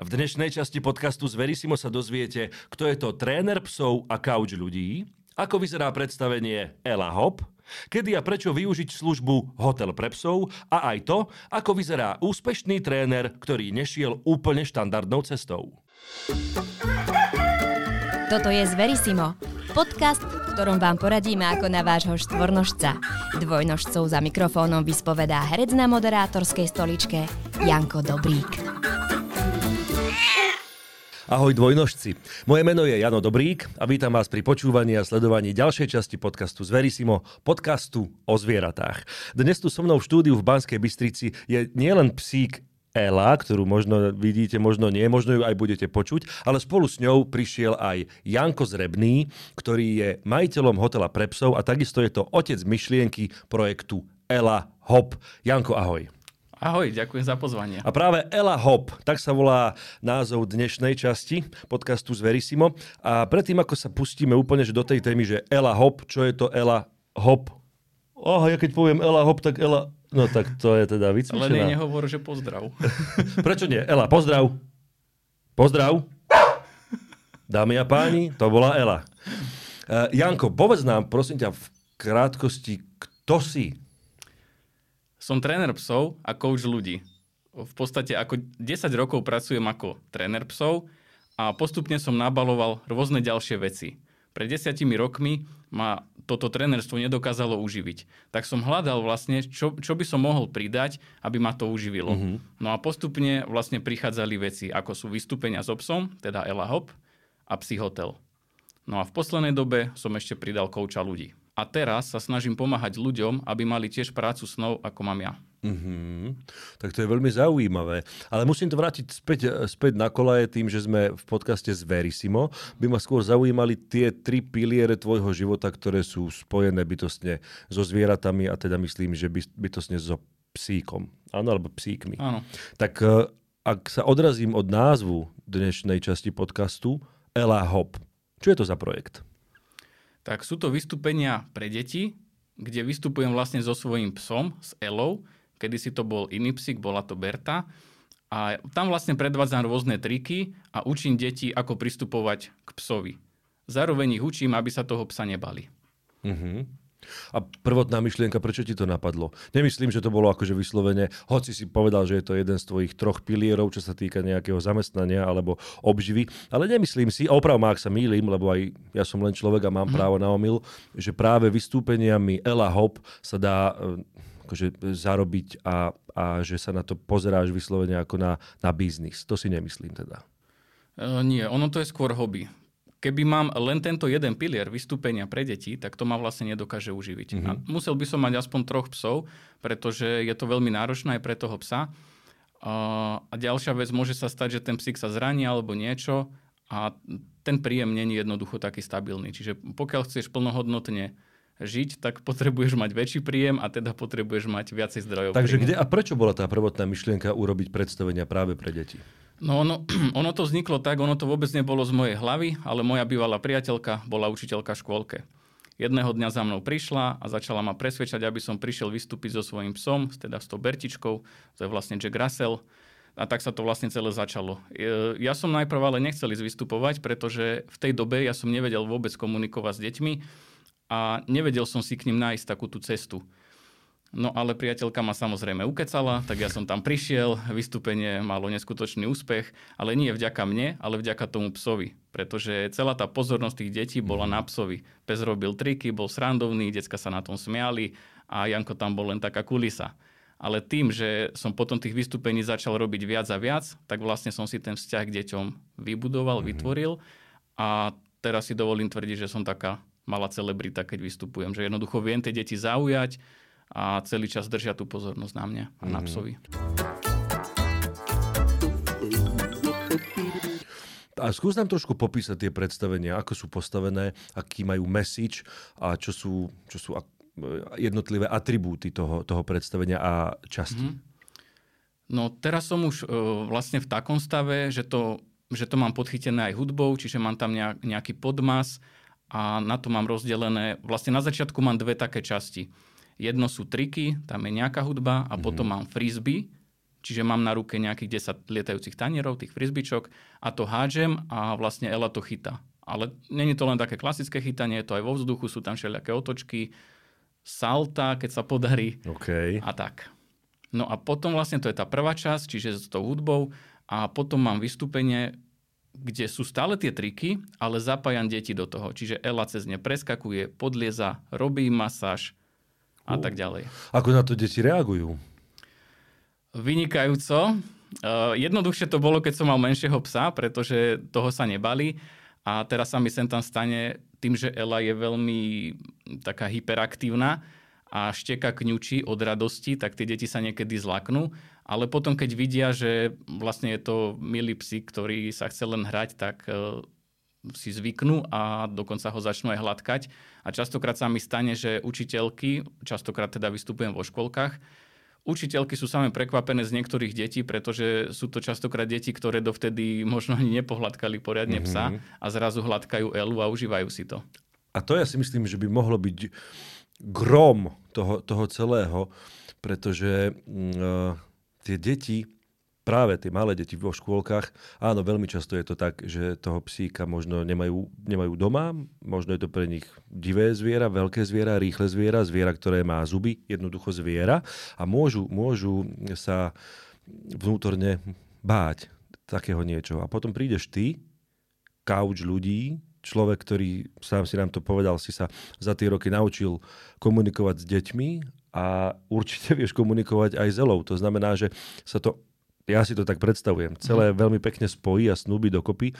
V dnešnej časti podcastu z Verisimo sa dozviete, kto je to tréner psov a kauč ľudí, ako vyzerá predstavenie Ela Hop, kedy a prečo využiť službu Hotel pre psov a aj to, ako vyzerá úspešný tréner, ktorý nešiel úplne štandardnou cestou. Toto je Zverisimo, podcast, v ktorom vám poradíme ako na vášho štvornožca. Dvojnožcov za mikrofónom vyspovedá herec na moderátorskej stoličke Janko Dobrík. Ahoj dvojnožci. Moje meno je Jano Dobrík a vítam vás pri počúvaní a sledovaní ďalšej časti podcastu Zverisimo, podcastu o zvieratách. Dnes tu so mnou v štúdiu v Banskej Bystrici je nielen psík Ela, ktorú možno vidíte, možno nie, možno ju aj budete počuť, ale spolu s ňou prišiel aj Janko Zrebný, ktorý je majiteľom hotela pre psov a takisto je to otec myšlienky projektu Ela Hop. Janko, ahoj. Ahoj, ďakujem za pozvanie. A práve Ela Hop, tak sa volá názov dnešnej časti podcastu Zverisimo. A predtým, ako sa pustíme úplne že do tej témy, že Ela Hop, čo je to Ela Hop? Oh, ja keď poviem Ela Hop, tak Ela... No tak to je teda vycvičená. Ale ne, nehovor, že pozdrav. Prečo nie? Ela, pozdrav. Pozdrav. Dámy a páni, to bola Ela. Uh, Janko, povedz nám, prosím ťa, v krátkosti, kto si? Som tréner psov a coach ľudí. V podstate ako 10 rokov pracujem ako tréner psov a postupne som nabaloval rôzne ďalšie veci. Pred desiatimi rokmi ma toto trénerstvo nedokázalo uživiť. Tak som hľadal vlastne, čo, čo by som mohol pridať, aby ma to uživilo. Uh-huh. No a postupne vlastne prichádzali veci, ako sú vystúpenia s obsom, teda Ela Hop a Psyhotel. No a v poslednej dobe som ešte pridal kouča ľudí. A teraz sa snažím pomáhať ľuďom, aby mali tiež prácu snov, ako mám ja. Mm-hmm. Tak to je veľmi zaujímavé. Ale musím to vrátiť späť, späť na kolaje tým, že sme v podcaste z Verisimo. By ma skôr zaujímali tie tri piliere tvojho života, ktoré sú spojené bytostne so zvieratami a teda myslím, že bytostne so psíkom. Áno, alebo psíkmi. Áno. Tak e, ak sa odrazím od názvu dnešnej časti podcastu, Ela Hop. Čo je to za projekt? Tak sú to vystúpenia pre deti, kde vystupujem vlastne so svojím psom, s Elou. Kedy si to bol iný psík, bola to Berta. A tam vlastne predvádzam rôzne triky a učím deti, ako pristupovať k psovi. Zároveň ich učím, aby sa toho psa nebali. Uh-huh. A prvotná myšlienka, prečo ti to napadlo? Nemyslím, že to bolo akože vyslovene, hoci si povedal, že je to jeden z tvojich troch pilierov, čo sa týka nejakého zamestnania alebo obživy, ale nemyslím si, a oprav ma, ak sa mýlim, lebo aj ja som len človek a mám mm. právo na omyl, že práve vystúpeniami Ela Hop sa dá eh, akože zarobiť a, a že sa na to pozeráš vyslovene ako na, na biznis. To si nemyslím teda. Uh, nie, ono to je skôr hobby keby mám len tento jeden pilier vystúpenia pre deti, tak to ma vlastne nedokáže uživiť. Mm-hmm. A musel by som mať aspoň troch psov, pretože je to veľmi náročné aj pre toho psa. A ďalšia vec, môže sa stať, že ten psík sa zraní alebo niečo a ten príjem není jednoducho taký stabilný. Čiže pokiaľ chceš plnohodnotne žiť, tak potrebuješ mať väčší príjem a teda potrebuješ mať viacej zdrojov. Takže príjmu. kde a prečo bola tá prvotná myšlienka urobiť predstavenia práve pre deti? No ono, ono to vzniklo tak, ono to vôbec nebolo z mojej hlavy, ale moja bývalá priateľka bola učiteľka v škôlke. Jedného dňa za mnou prišla a začala ma presvedčať, aby som prišiel vystúpiť so svojím psom, teda s tou Bertičkou, to je vlastne Jack Russell. A tak sa to vlastne celé začalo. Ja som najprv ale nechcel ísť vystupovať, pretože v tej dobe ja som nevedel vôbec komunikovať s deťmi a nevedel som si k ním nájsť takú tú cestu. No ale priateľka ma samozrejme ukecala, tak ja som tam prišiel, vystúpenie malo neskutočný úspech, ale nie vďaka mne, ale vďaka tomu psovi. Pretože celá tá pozornosť tých detí bola na psovi. Pes robil triky, bol srandovný, decka sa na tom smiali a Janko tam bol len taká kulisa. Ale tým, že som potom tých vystúpení začal robiť viac a viac, tak vlastne som si ten vzťah k deťom vybudoval, mm-hmm. vytvoril a teraz si dovolím tvrdiť, že som taká malá celebrita, keď vystupujem. Že jednoducho viem tie deti zaujať, a celý čas držia tú pozornosť na mňa a na mhm. psovi. A skús nám trošku popísať tie predstavenia, ako sú postavené, aký majú message a čo sú, čo sú jednotlivé atribúty toho, toho predstavenia a časti. Mm-hmm. No teraz som už uh, vlastne v takom stave, že to, že to mám podchytené aj hudbou, čiže mám tam nejaký podmas a na to mám rozdelené, vlastne na začiatku mám dve také časti. Jedno sú triky, tam je nejaká hudba a mm-hmm. potom mám frisbee, čiže mám na ruke nejakých 10 lietajúcich tanierov, tých frisbičok a to hádžem a vlastne Ela to chytá. Ale není to len také klasické chytanie, je to aj vo vzduchu, sú tam všelijaké otočky, salta, keď sa podarí okay. a tak. No a potom vlastne to je tá prvá časť, čiže s tou hudbou a potom mám vystúpenie, kde sú stále tie triky, ale zapájam deti do toho. Čiže Ela cez ne preskakuje, podlieza, robí masáž a tak ďalej. Ako na to deti reagujú? Vynikajúco. Uh, jednoduchšie to bolo, keď som mal menšieho psa, pretože toho sa nebali. A teraz sa mi sem tam stane tým, že Ela je veľmi taká hyperaktívna a šteka kňučí od radosti, tak tie deti sa niekedy zlaknú. Ale potom, keď vidia, že vlastne je to milý psi, ktorý sa chce len hrať, tak uh, si zvyknú a dokonca ho začnú aj hladkať. A častokrát sa mi stane, že učiteľky, častokrát teda vystupujem vo školkách, Učiteľky sú same prekvapené z niektorých detí, pretože sú to častokrát deti, ktoré dovtedy možno ani nepohľadkali poriadne psa mm-hmm. a zrazu hladkajú Elu a užívajú si to. A to ja si myslím, že by mohlo byť grom toho, toho celého, pretože uh, tie deti práve tie malé deti vo škôlkach, áno, veľmi často je to tak, že toho psíka možno nemajú, nemajú doma, možno je to pre nich divé zviera, veľké zviera, rýchle zviera, zviera, ktoré má zuby, jednoducho zviera a môžu, môžu sa vnútorne báť takého niečo. A potom prídeš ty, kauč ľudí, človek, ktorý, sám si nám to povedal, si sa za tie roky naučil komunikovať s deťmi a určite vieš komunikovať aj s Elou. To znamená, že sa to ja si to tak predstavujem. Celé mm. veľmi pekne spojí a snúbi dokopy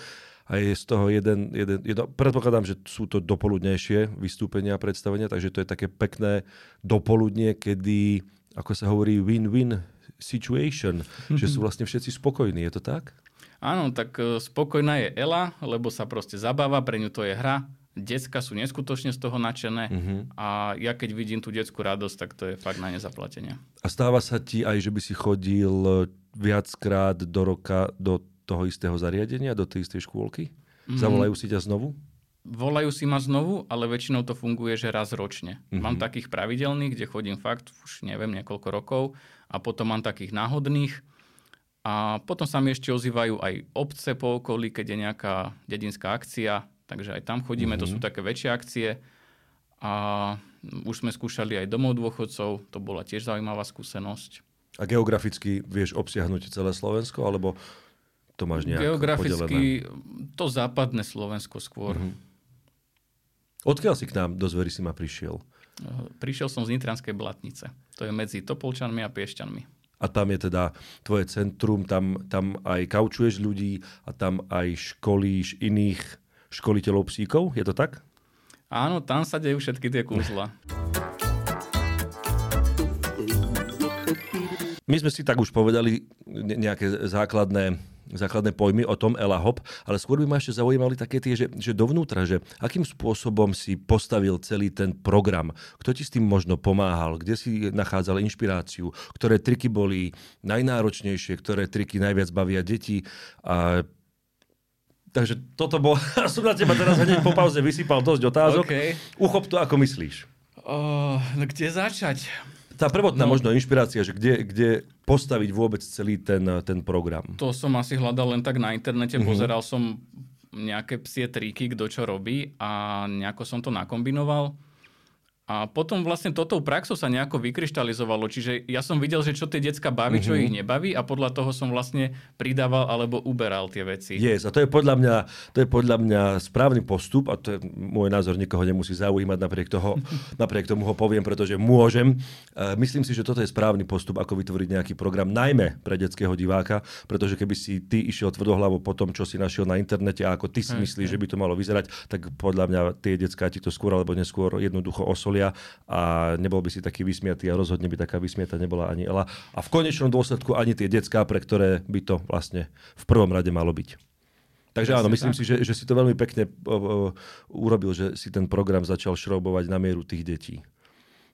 a je z toho jeden, jeden, jedno, predpokladám, že sú to dopoludnejšie vystúpenia a predstavenia, takže to je také pekné dopoludnie, kedy, ako sa hovorí, win-win situation, že sú vlastne všetci spokojní, je to tak? Áno, tak e, spokojná je Ela, lebo sa proste zabáva, pre ňu to je hra, decka sú neskutočne z toho nadšené uh-huh. a ja keď vidím tú detskú radosť, tak to je fakt na nezaplatenie. A stáva sa ti aj, že by si chodil viackrát do roka do toho istého zariadenia, do tej istej škôlky? Mm. Zavolajú si ťa znovu? Volajú si ma znovu, ale väčšinou to funguje, že raz ročne. Mm-hmm. Mám takých pravidelných, kde chodím fakt už neviem, niekoľko rokov a potom mám takých náhodných. A potom sa mi ešte ozývajú aj obce po okolí, keď je nejaká dedinská akcia, takže aj tam chodíme, mm-hmm. to sú mhm. také väčšie akcie. A už sme skúšali aj domov dôchodcov, to bola tiež zaujímavá skúsenosť. A geograficky vieš obsiahnuť celé Slovensko, alebo to máš nejak Geograficky podelené? to západné Slovensko skôr. Mm-hmm. Odkiaľ si k nám do Zvery si ma prišiel? Prišiel som z Nitranskej Blatnice. To je medzi Topolčanmi a Piešťanmi. A tam je teda tvoje centrum, tam, tam aj kaučuješ ľudí a tam aj školíš iných školiteľov psíkov, je to tak? Áno, tam sa dejú všetky tie kúzla. My sme si tak už povedali nejaké základné základné pojmy o tom Ela Hop, ale skôr by ma ešte zaujímali také tie, že, že dovnútra, že akým spôsobom si postavil celý ten program, kto ti s tým možno pomáhal, kde si nachádzal inšpiráciu, ktoré triky boli najnáročnejšie, ktoré triky najviac bavia deti? A Takže toto bol, som na teba teraz hneď po pauze vysypal dosť otázok. Okay. Uchop to, ako myslíš. Uh, kde začať? tá prvotná no, možno inšpirácia, že kde, kde postaviť vôbec celý ten, ten program? To som asi hľadal len tak na internete, mm-hmm. pozeral som nejaké psie triky, kto čo robí a nejako som to nakombinoval. A potom vlastne toto praxou sa nejako vykryštalizovalo. Čiže ja som videl, že čo tie decka baví, čo mm-hmm. ich nebaví a podľa toho som vlastne pridával alebo uberal tie veci. Yes, a to je podľa mňa, to je podľa mňa správny postup a to je môj názor, nikoho nemusí zaujímať, napriek, toho, napriek tomu ho poviem, pretože môžem. Myslím si, že toto je správny postup, ako vytvoriť nejaký program, najmä pre detského diváka, pretože keby si ty išiel tvrdohlavo po tom, čo si našiel na internete a ako ty si myslíš, že by to malo vyzerať, tak podľa mňa tie detská ti to skôr alebo neskôr jednoducho osolia okolia a nebol by si taký vysmiatý a rozhodne by taká vysmiata nebola ani Ela. A v konečnom dôsledku ani tie decká, pre ktoré by to vlastne v prvom rade malo byť. Takže áno, myslím si, že, že si to veľmi pekne uh, urobil, že si ten program začal šroubovať na mieru tých detí.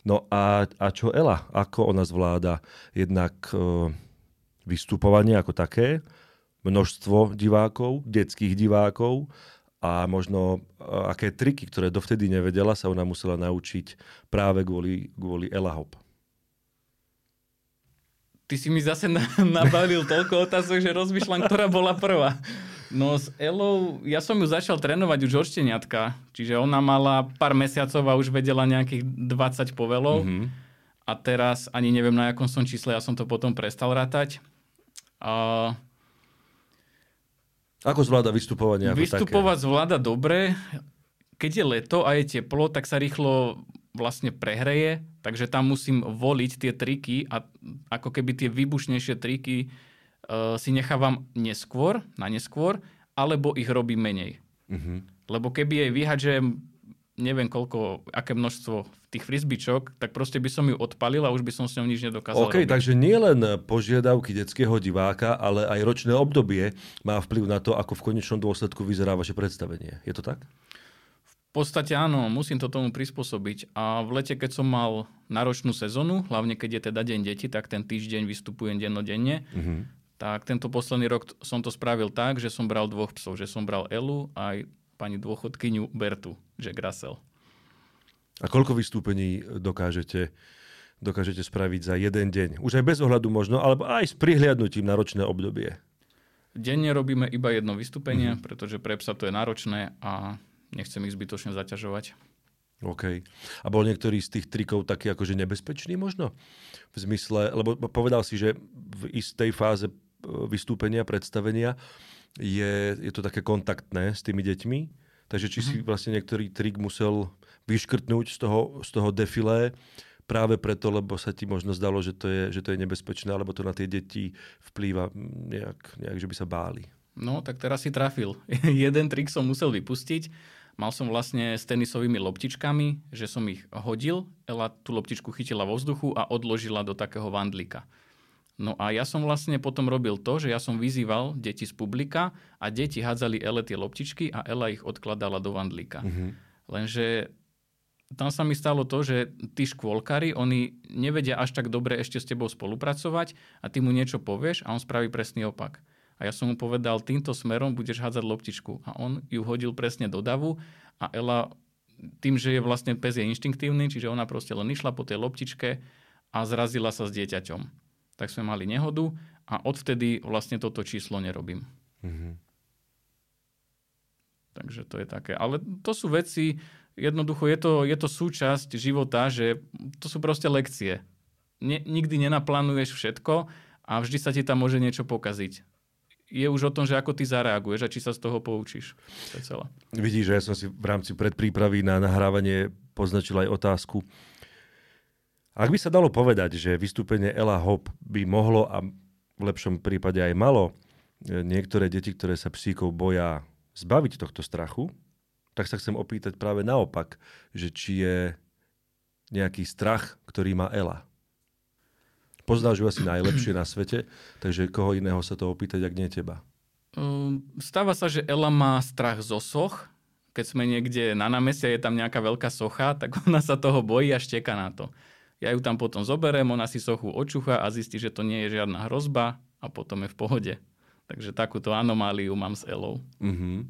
No a, a čo Ela? Ako ona zvláda jednak uh, vystupovanie ako také, množstvo divákov, detských divákov a možno aké triky, ktoré dovtedy nevedela, sa ona musela naučiť práve kvôli, kvôli Elahop. Ty si mi zase na, nabalil toľko otázok, že rozmýšľam, ktorá bola prvá. No s Elou, ja som ju začal trénovať už od šteniatka, čiže ona mala pár mesiacov a už vedela nejakých 20 povelov. Mm-hmm. A teraz ani neviem na akom som čísle, ja som to potom prestal rátať. A... Ako zvláda vystupovanie? Ako Vystupovať také? zvláda dobre. Keď je leto a je teplo, tak sa rýchlo vlastne prehreje, takže tam musím voliť tie triky a ako keby tie výbušnejšie triky uh, si nechávam neskôr, na neskôr, alebo ich robím menej. Uh-huh. Lebo keby jej vyhadžem neviem koľko, aké množstvo tých frisbičok, tak proste by som ju odpalil a už by som s ňou nič nedokázal OK, robiť. takže nie len požiadavky detského diváka, ale aj ročné obdobie má vplyv na to, ako v konečnom dôsledku vyzerá vaše predstavenie. Je to tak? V podstate áno, musím to tomu prispôsobiť. A v lete, keď som mal náročnú sezónu, hlavne keď je teda deň deti, tak ten týždeň vystupujem dennodenne. Uh-huh. Tak tento posledný rok som to spravil tak, že som bral dvoch psov. Že som bral Elu aj pani dôchodkyňu Bertu, Jack Russell. A koľko vystúpení dokážete, dokážete spraviť za jeden deň? Už aj bez ohľadu možno, alebo aj s prihliadnutím na ročné obdobie. Denne robíme iba jedno vystúpenie, uh-huh. pretože pre psa to je náročné a nechcem ich zbytočne zaťažovať. OK. A bol niektorý z tých trikov taký akože nebezpečný možno? V zmysle, lebo povedal si, že v istej fáze e, vystúpenia, predstavenia je, je to také kontaktné s tými deťmi, takže či mm-hmm. si vlastne niektorý trik musel vyškrtnúť z toho, z toho defilé práve preto, lebo sa ti možno zdalo, že to je, že to je nebezpečné, alebo to na tie deti vplýva nejak, nejak, že by sa báli. No, tak teraz si trafil. Jeden trik som musel vypustiť. Mal som vlastne s tenisovými loptičkami, že som ich hodil, Ela tú loptičku chytila vo vzduchu a odložila do takého vandlika. No a ja som vlastne potom robil to, že ja som vyzýval deti z publika a deti hádzali Ele tie loptičky a Ela ich odkladala do vandlíka. Mm-hmm. Lenže tam sa mi stalo to, že tí škôlkari, oni nevedia až tak dobre ešte s tebou spolupracovať a ty mu niečo povieš a on spraví presný opak. A ja som mu povedal, týmto smerom budeš hádzať loptičku. A on ju hodil presne do davu a Ela tým, že je vlastne pes je inštinktívny, čiže ona proste len išla po tej loptičke a zrazila sa s dieťaťom. Tak sme mali nehodu a odvtedy vlastne toto číslo nerobím. Mm-hmm. Takže to je také. Ale to sú veci, jednoducho je to, je to súčasť života, že to sú proste lekcie. Ne, nikdy nenaplánuješ všetko a vždy sa ti tam môže niečo pokaziť je už o tom, že ako ty zareaguješ a či sa z toho poučíš. To je celé. Vidíš, že ja som si v rámci predprípravy na nahrávanie poznačil aj otázku. Ak by sa dalo povedať, že vystúpenie Ela Hop by mohlo a v lepšom prípade aj malo e, niektoré deti, ktoré sa psíkov boja, zbaviť tohto strachu, tak sa chcem opýtať práve naopak, že či je nejaký strach, ktorý má Ela. Poznáš ju asi najlepšie na svete, takže koho iného sa to opýtať, ak nie teba? Um, stáva sa, že Ela má strach zo soch. Keď sme niekde na námestie, je tam nejaká veľká socha, tak ona sa toho bojí a šteka na to. Ja ju tam potom zoberiem, ona si sochu očucha a zistí, že to nie je žiadna hrozba a potom je v pohode. Takže takúto anomáliu mám s Elou. Uh-huh.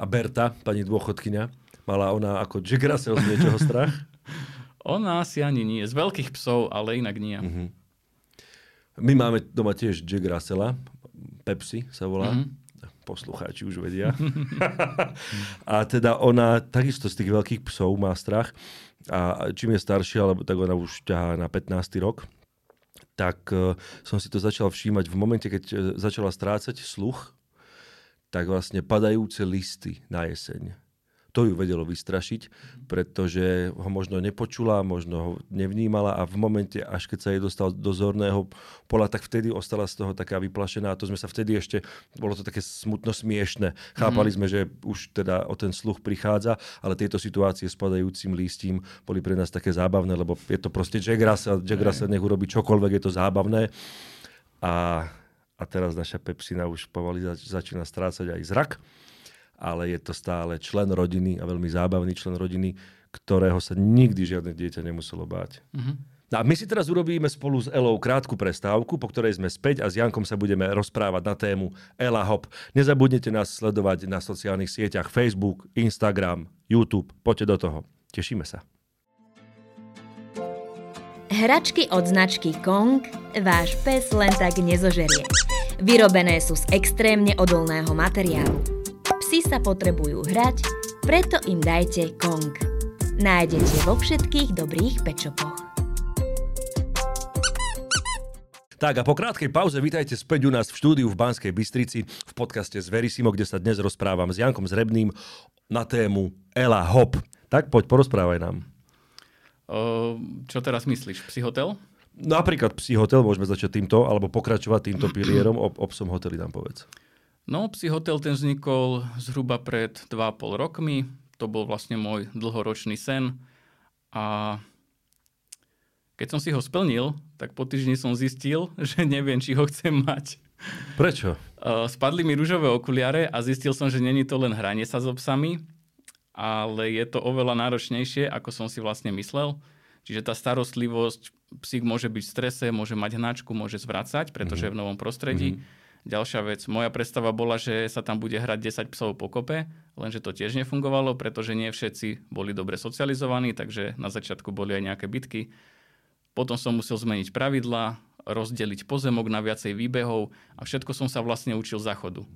A Berta, pani dôchodkynia, mala ona ako Jack Russell z niečoho strach? ona asi ani nie. Z veľkých psov, ale inak nie. Uh-huh. My máme doma tiež Jack Russella, Pepsi sa volá. Mm-hmm. Poslucháči už vedia. a teda ona takisto z tých veľkých psov má strach. A čím je staršia, lebo tak ona už ťahá na 15. rok, tak uh, som si to začal všímať v momente, keď uh, začala strácať sluch, tak vlastne padajúce listy na jeseň to ju vedelo vystrašiť, pretože ho možno nepočula, možno ho nevnímala a v momente, až keď sa jej dostal do zorného pola, tak vtedy ostala z toho taká vyplašená a to sme sa vtedy ešte, bolo to také smutno smiešne. Chápali mm. sme, že už teda o ten sluch prichádza, ale tieto situácie s padajúcim lístím boli pre nás také zábavné, lebo je to proste Jack Russell, Jack Russell nech urobí čokoľvek, je to zábavné. A, a teraz naša Pepsina už pomaly začína strácať aj zrak ale je to stále člen rodiny a veľmi zábavný člen rodiny, ktorého sa nikdy žiadne dieťa nemuselo báť. Mm-hmm. No a my si teraz urobíme spolu s Elou krátku prestávku, po ktorej sme späť a s Jankom sa budeme rozprávať na tému Ela Hop. Nezabudnite nás sledovať na sociálnych sieťach Facebook, Instagram, YouTube. Poďte do toho. Tešíme sa. Hračky od značky Kong váš pes len tak nezožerie. Vyrobené sú z extrémne odolného materiálu. Psi sa potrebujú hrať, preto im dajte Kong. Nájdete vo všetkých dobrých pečopoch. Tak a po krátkej pauze vítajte späť u nás v štúdiu v Banskej Bystrici v podcaste z Verisimo, kde sa dnes rozprávam s Jankom Zrebným na tému Ela Hop. Tak poď, porozprávaj nám. O, čo teraz myslíš? Psihotel? Napríklad Psihotel, môžeme začať týmto, alebo pokračovať týmto pilierom. O, o psom hoteli nám povedz. No, Psihotel ten vznikol zhruba pred 2,5 rokmi. To bol vlastne môj dlhoročný sen. A keď som si ho splnil, tak po týždni som zistil, že neviem, či ho chcem mať. Prečo? Spadli mi rúžové okuliare a zistil som, že není to len hranie sa s obsami, ale je to oveľa náročnejšie, ako som si vlastne myslel. Čiže tá starostlivosť, psík môže byť v strese, môže mať hnačku, môže zvracať, pretože mm-hmm. je v novom prostredí. Mm-hmm. Ďalšia vec, moja predstava bola, že sa tam bude hrať 10 psov pokope, lenže to tiež nefungovalo, pretože nie všetci boli dobre socializovaní, takže na začiatku boli aj nejaké bitky. Potom som musel zmeniť pravidla, rozdeliť pozemok na viacej výbehov a všetko som sa vlastne učil záchodu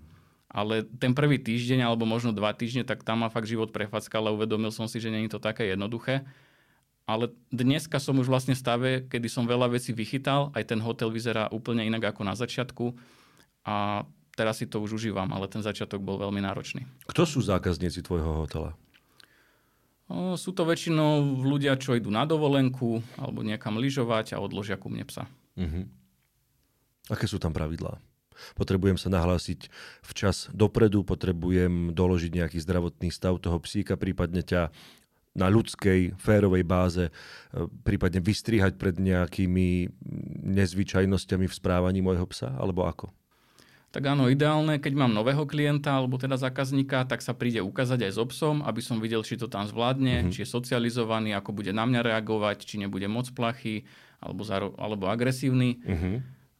ale ten prvý týždeň alebo možno dva týždne, tak tam ma fakt život prefackal a uvedomil som si, že není to také jednoduché. Ale dneska som už vlastne v stave, kedy som veľa vecí vychytal, aj ten hotel vyzerá úplne inak ako na začiatku a teraz si to už užívam, ale ten začiatok bol veľmi náročný. Kto sú zákazníci tvojho hotela? O, sú to väčšinou ľudia, čo idú na dovolenku alebo niekam lyžovať a odložia ku mne psa. Uh-huh. Aké sú tam pravidlá? potrebujem sa nahlásiť včas dopredu, potrebujem doložiť nejaký zdravotný stav toho psíka, prípadne ťa na ľudskej, férovej báze, e, prípadne vystrihať pred nejakými nezvyčajnosťami v správaní môjho psa, alebo ako? Tak áno, ideálne, keď mám nového klienta alebo teda zákazníka, tak sa príde ukázať aj s obsom, aby som videl, či to tam zvládne, mm-hmm. či je socializovaný, ako bude na mňa reagovať, či nebude moc plachý alebo, zaro- alebo agresívny. Mm-hmm.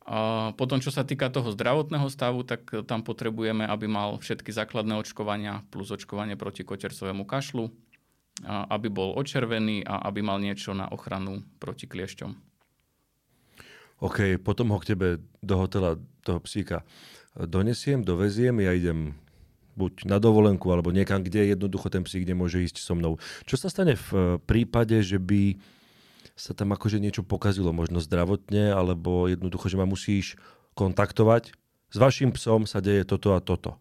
A potom, čo sa týka toho zdravotného stavu, tak tam potrebujeme, aby mal všetky základné očkovania plus očkovanie proti kotercovému kašlu, a aby bol očervený a aby mal niečo na ochranu proti kliešťom. OK, potom ho k tebe do hotela toho psíka donesiem, doveziem, ja idem buď na dovolenku, alebo niekam, kde jednoducho ten psík nemôže ísť so mnou. Čo sa stane v prípade, že by sa tam akože niečo pokazilo, možno zdravotne, alebo jednoducho, že ma musíš kontaktovať. S vašim psom sa deje toto a toto.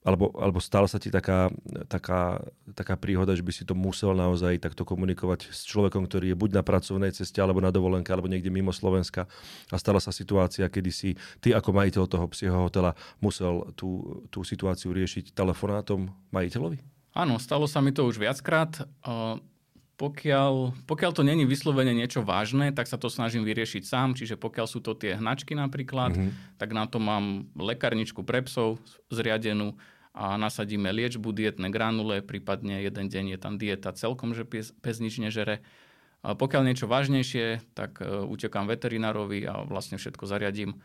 Alebo, alebo stala sa ti taká, taká, taká príhoda, že by si to musel naozaj takto komunikovať s človekom, ktorý je buď na pracovnej ceste, alebo na dovolenke, alebo niekde mimo Slovenska. A stala sa situácia, kedy si ty ako majiteľ toho psieho hotela musel tú, tú situáciu riešiť telefonátom majiteľovi? Áno, stalo sa mi to už viackrát pokiaľ, pokiaľ to není vyslovene niečo vážne, tak sa to snažím vyriešiť sám. Čiže pokiaľ sú to tie hnačky napríklad, mm-hmm. tak na to mám lekárničku pre psov zriadenú a nasadíme liečbu, dietné granule, prípadne jeden deň je tam dieta celkom, že pes, pes nič nežere. A pokiaľ niečo vážnejšie, tak uh, utekám veterinárovi a vlastne všetko zariadím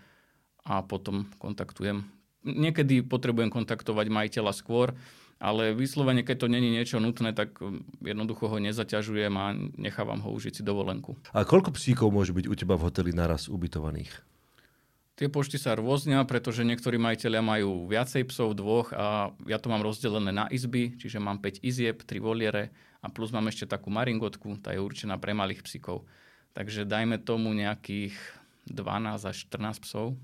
a potom kontaktujem. Niekedy potrebujem kontaktovať majiteľa skôr, ale vyslovene, keď to není niečo nutné, tak um, jednoducho ho nezaťažujem a nechávam ho užiť si dovolenku. A koľko psíkov môže byť u teba v hoteli naraz ubytovaných? Tie počty sa rôznia, pretože niektorí majiteľia majú viacej psov, dvoch a ja to mám rozdelené na izby, čiže mám 5 izieb, 3 voliere a plus mám ešte takú maringotku, tá je určená pre malých psíkov. Takže dajme tomu nejakých 12 až 14 psov.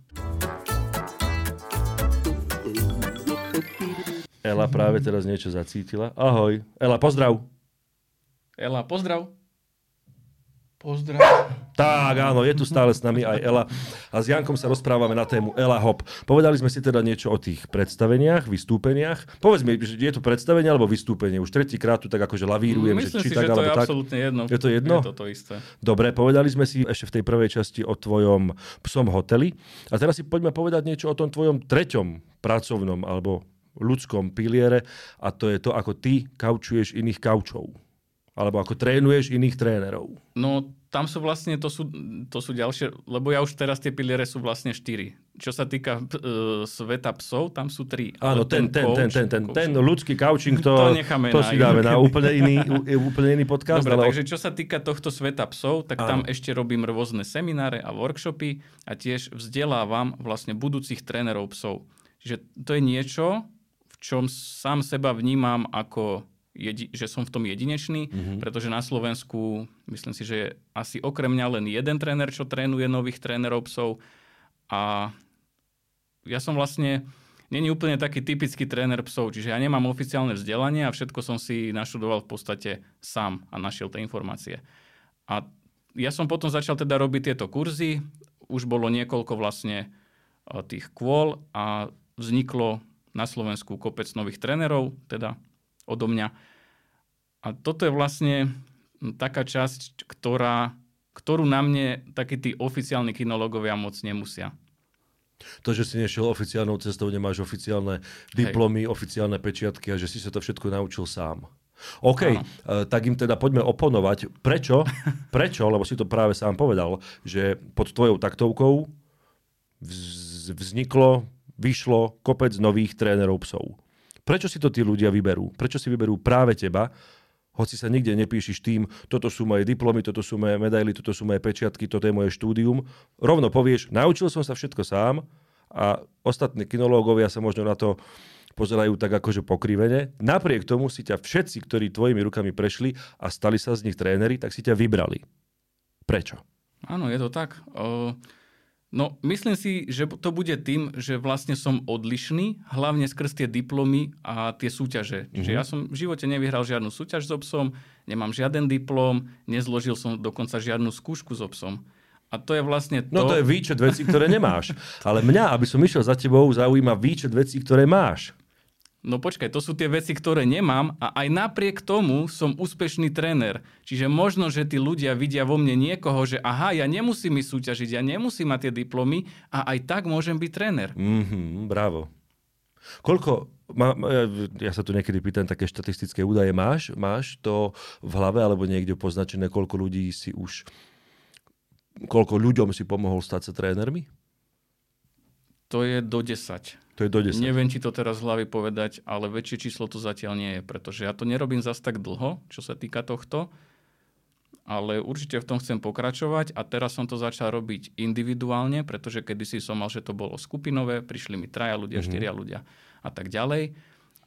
Ela práve teraz niečo zacítila. Ahoj. Ela, pozdrav. Ela, pozdrav. Pozdrav. Tak, áno, je tu stále s nami aj Ela. A s Jankom sa rozprávame na tému Ela Hop. Povedali sme si teda niečo o tých predstaveniach, vystúpeniach. Povedz mi, že je to predstavenie alebo vystúpenie? Už tretíkrát tu tak akože lavírujem, Myslím že či si, tak, že to alebo je tak. absolútne jedno. Je to jedno? Je to to isté. Dobre, povedali sme si ešte v tej prvej časti o tvojom psom hoteli. A teraz si poďme povedať niečo o tom tvojom treťom pracovnom alebo ľudskom piliere a to je to, ako ty kaučuješ iných kaučov. Alebo ako trénuješ iných trénerov. No tam sú vlastne, to sú, to sú ďalšie, lebo ja už teraz tie piliere sú vlastne štyri. čo sa týka uh, sveta psov, tam sú tri. Áno, ten, ten, coach, ten, ten, ten, ten, ten ľudský couching, to, to, to si dáme na úplne iný, úplne iný podcast. Dobre, ale... takže čo sa týka tohto sveta psov, tak Áno. tam ešte robím rôzne semináre a workshopy a tiež vzdelávam vlastne budúcich trénerov psov. Čiže to je niečo, čom sám seba vnímam ako jedi- že som v tom jedinečný, mm-hmm. pretože na Slovensku myslím si, že je asi okrem mňa len jeden tréner, čo trénuje nových trénerov psov a ja som vlastne není úplne taký typický tréner psov, čiže ja nemám oficiálne vzdelanie a všetko som si naštudoval v podstate sám a našiel tie informácie. A ja som potom začal teda robiť tieto kurzy, už bolo niekoľko vlastne e, tých kôl a vzniklo na Slovensku kopec nových trénerov, teda odo mňa. A toto je vlastne taká časť, ktorá, ktorú na mne takí tí oficiálni kinologovia moc nemusia. To, že si nešiel oficiálnou cestou, nemáš oficiálne diplomy, Hej. oficiálne pečiatky a že si sa to všetko naučil sám. OK, uh, tak im teda poďme oponovať. Prečo? Prečo? Lebo si to práve sám povedal, že pod tvojou taktovkou vzniklo, vyšlo kopec nových trénerov psov. Prečo si to tí ľudia vyberú? Prečo si vyberú práve teba? Hoci sa nikde nepíšiš tým, toto sú moje diplomy, toto sú moje medaily, toto sú moje pečiatky, toto je moje štúdium. Rovno povieš, naučil som sa všetko sám a ostatní kinológovia sa možno na to pozerajú tak akože pokrivene. Napriek tomu si ťa všetci, ktorí tvojimi rukami prešli a stali sa z nich tréneri, tak si ťa vybrali. Prečo? Áno, je to tak. Uh... No, myslím si, že to bude tým, že vlastne som odlišný, hlavne skrz tie diplomy a tie súťaže. Čiže mm-hmm. ja som v živote nevyhral žiadnu súťaž s obsom, nemám žiaden diplom, nezložil som dokonca žiadnu skúšku s obsom. A to je vlastne to... No to je výčet vecí, ktoré nemáš. Ale mňa, aby som išiel za tebou, zaujíma výčet vecí, ktoré máš. No počkaj, to sú tie veci, ktoré nemám a aj napriek tomu som úspešný tréner. Čiže možno, že tí ľudia vidia vo mne niekoho, že aha, ja nemusím ísť súťažiť, ja nemusím mať tie diplomy a aj tak môžem byť tréner. Mm-hmm, bravo. Koľko, má, ja sa tu niekedy pýtam, také štatistické údaje máš? Máš to v hlave alebo niekde poznačené, koľko ľudí si už, koľko ľuďom si pomohol stať sa trénermi? To je do 10. To je do 10. Neviem ti to teraz z hlavy povedať, ale väčšie číslo to zatiaľ nie je, pretože ja to nerobím zas tak dlho, čo sa týka tohto, ale určite v tom chcem pokračovať a teraz som to začal robiť individuálne, pretože kedysi som mal, že to bolo skupinové, prišli mi traja ľudia, mm-hmm. štyria ľudia a tak ďalej.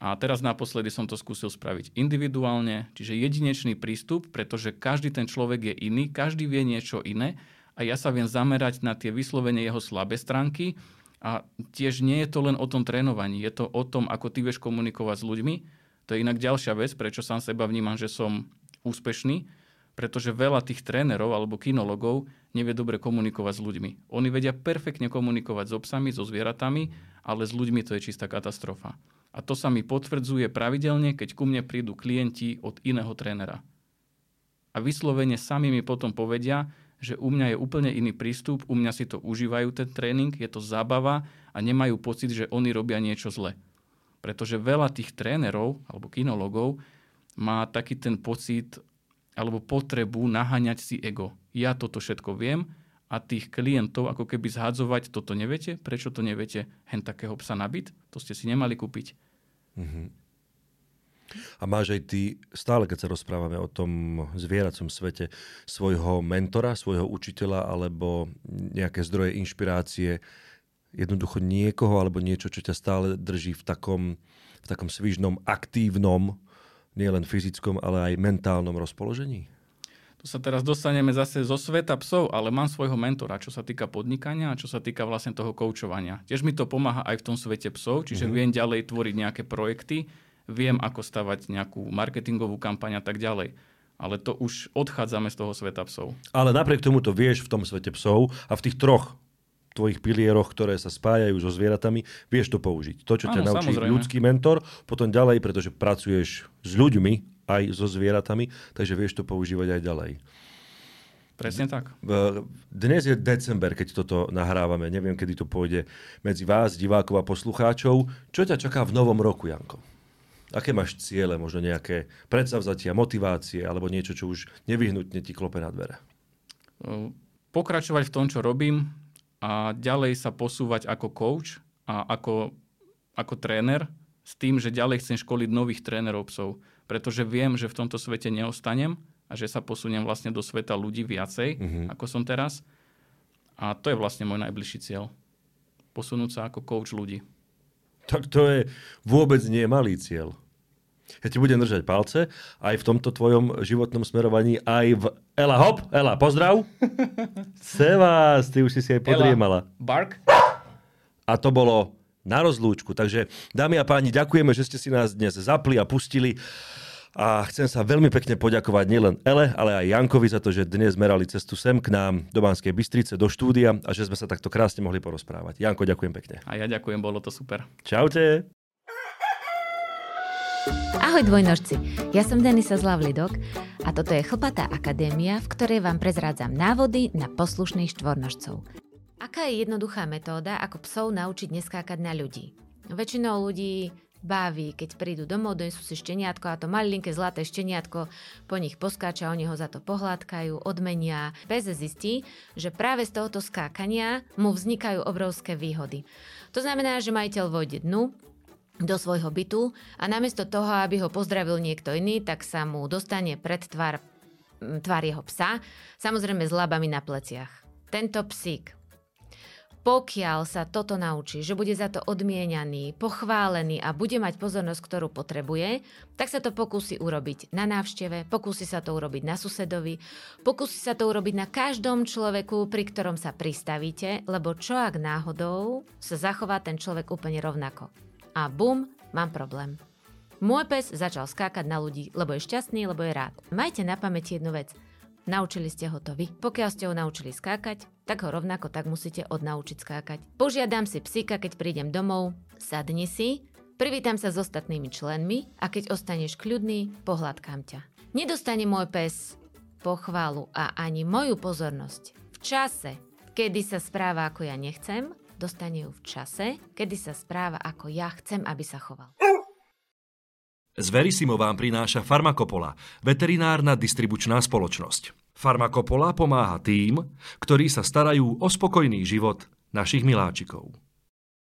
A teraz naposledy som to skúsil spraviť individuálne, čiže jedinečný prístup, pretože každý ten človek je iný, každý vie niečo iné a ja sa viem zamerať na tie vyslovene jeho slabé stránky a tiež nie je to len o tom trénovaní, je to o tom, ako ty vieš komunikovať s ľuďmi. To je inak ďalšia vec, prečo sám seba vnímam, že som úspešný, pretože veľa tých trénerov alebo kinologov nevie dobre komunikovať s ľuďmi. Oni vedia perfektne komunikovať s obsami, so zvieratami, ale s ľuďmi to je čistá katastrofa. A to sa mi potvrdzuje pravidelne, keď ku mne prídu klienti od iného trénera. A vyslovene sami mi potom povedia, že u mňa je úplne iný prístup, u mňa si to užívajú ten tréning, je to zábava a nemajú pocit, že oni robia niečo zle. Pretože veľa tých trénerov alebo kinologov má taký ten pocit alebo potrebu naháňať si ego. Ja toto všetko viem a tých klientov ako keby zhadzovať, toto neviete, prečo to neviete, hen takého psa nabiť, to ste si nemali kúpiť. Mm-hmm. A máš aj ty, stále keď sa rozprávame o tom zvieracom svete, svojho mentora, svojho učiteľa alebo nejaké zdroje inšpirácie, jednoducho niekoho alebo niečo, čo ťa stále drží v takom, v takom svižnom, aktívnom, nielen fyzickom, ale aj mentálnom rozpoložení? Tu sa teraz dostaneme zase zo sveta psov, ale mám svojho mentora, čo sa týka podnikania a čo sa týka vlastne toho koučovania. Tiež mi to pomáha aj v tom svete psov, čiže mm-hmm. viem ďalej tvoriť nejaké projekty, viem, ako stavať nejakú marketingovú kampaň a tak ďalej. Ale to už odchádzame z toho sveta psov. Ale napriek tomu to vieš v tom svete psov a v tých troch tvojich pilieroch, ktoré sa spájajú so zvieratami, vieš to použiť. To, čo ťa Áno, naučí samozrejme. ľudský mentor, potom ďalej, pretože pracuješ s ľuďmi aj so zvieratami, takže vieš to používať aj ďalej. Presne tak. Dnes je december, keď toto nahrávame. Neviem, kedy to pôjde medzi vás, divákov a poslucháčov. Čo ťa čaká v novom roku, Janko? Aké máš ciele, možno nejaké predsavzatia, motivácie alebo niečo, čo už nevyhnutne ti klope na dvere? Pokračovať v tom, čo robím a ďalej sa posúvať ako coach a ako, ako tréner s tým, že ďalej chcem školiť nových trénerov psov, pretože viem, že v tomto svete neostanem a že sa posuniem vlastne do sveta ľudí viacej, mm-hmm. ako som teraz. A to je vlastne môj najbližší cieľ. Posunúť sa ako coach ľudí. Tak to je vôbec nie malý cieľ. Ja ti budem držať palce aj v tomto tvojom životnom smerovaní, aj v... Ela, hop, Ela, pozdrav. Sevas, ty už si si aj podriemala. Ela, bark. A to bolo na rozlúčku. Takže, dámy a páni, ďakujeme, že ste si nás dnes zapli a pustili. A chcem sa veľmi pekne poďakovať nielen Ele, ale aj Jankovi za to, že dnes merali cestu sem k nám do Banskej Bystrice, do štúdia a že sme sa takto krásne mohli porozprávať. Janko, ďakujem pekne. A ja ďakujem, bolo to super. Čaute. Ahoj dvojnožci, ja som Denisa z Lavlidok a toto je Chlpatá akadémia, v ktorej vám prezrádzam návody na poslušných štvornožcov. Aká je jednoduchá metóda, ako psov naučiť neskákať na ľudí? Väčšinou ľudí baví, keď prídu domov, donesú si šteniatko a to malinké zlaté šteniatko po nich poskáča, oni ho za to pohľadkajú, odmenia. Pes zistí, že práve z tohoto skákania mu vznikajú obrovské výhody. To znamená, že majiteľ vojde dnu, do svojho bytu a namiesto toho, aby ho pozdravil niekto iný, tak sa mu dostane pred tvár, tvár jeho psa, samozrejme s labami na pleciach. Tento psík pokiaľ sa toto naučí, že bude za to odmienaný, pochválený a bude mať pozornosť, ktorú potrebuje, tak sa to pokúsi urobiť na návšteve, pokúsi sa to urobiť na susedovi, pokúsi sa to urobiť na každom človeku, pri ktorom sa pristavíte, lebo čo ak náhodou sa zachová ten človek úplne rovnako. A bum, mám problém. Môj pes začal skákať na ľudí, lebo je šťastný, lebo je rád. Majte na pamäti jednu vec – Naučili ste ho to vy. Pokiaľ ste ho naučili skákať, tak ho rovnako tak musíte odnaučiť skákať. Požiadam si psíka, keď prídem domov, sadni si, privítam sa s ostatnými členmi a keď ostaneš kľudný, pohľadkám ťa. Nedostane môj pes pochválu a ani moju pozornosť v čase, kedy sa správa ako ja nechcem, dostane ju v čase, kedy sa správa ako ja chcem, aby sa choval. Z Verisimo vám prináša Farmakopola, veterinárna distribučná spoločnosť. Farmakopola pomáha tým, ktorí sa starajú o spokojný život našich miláčikov.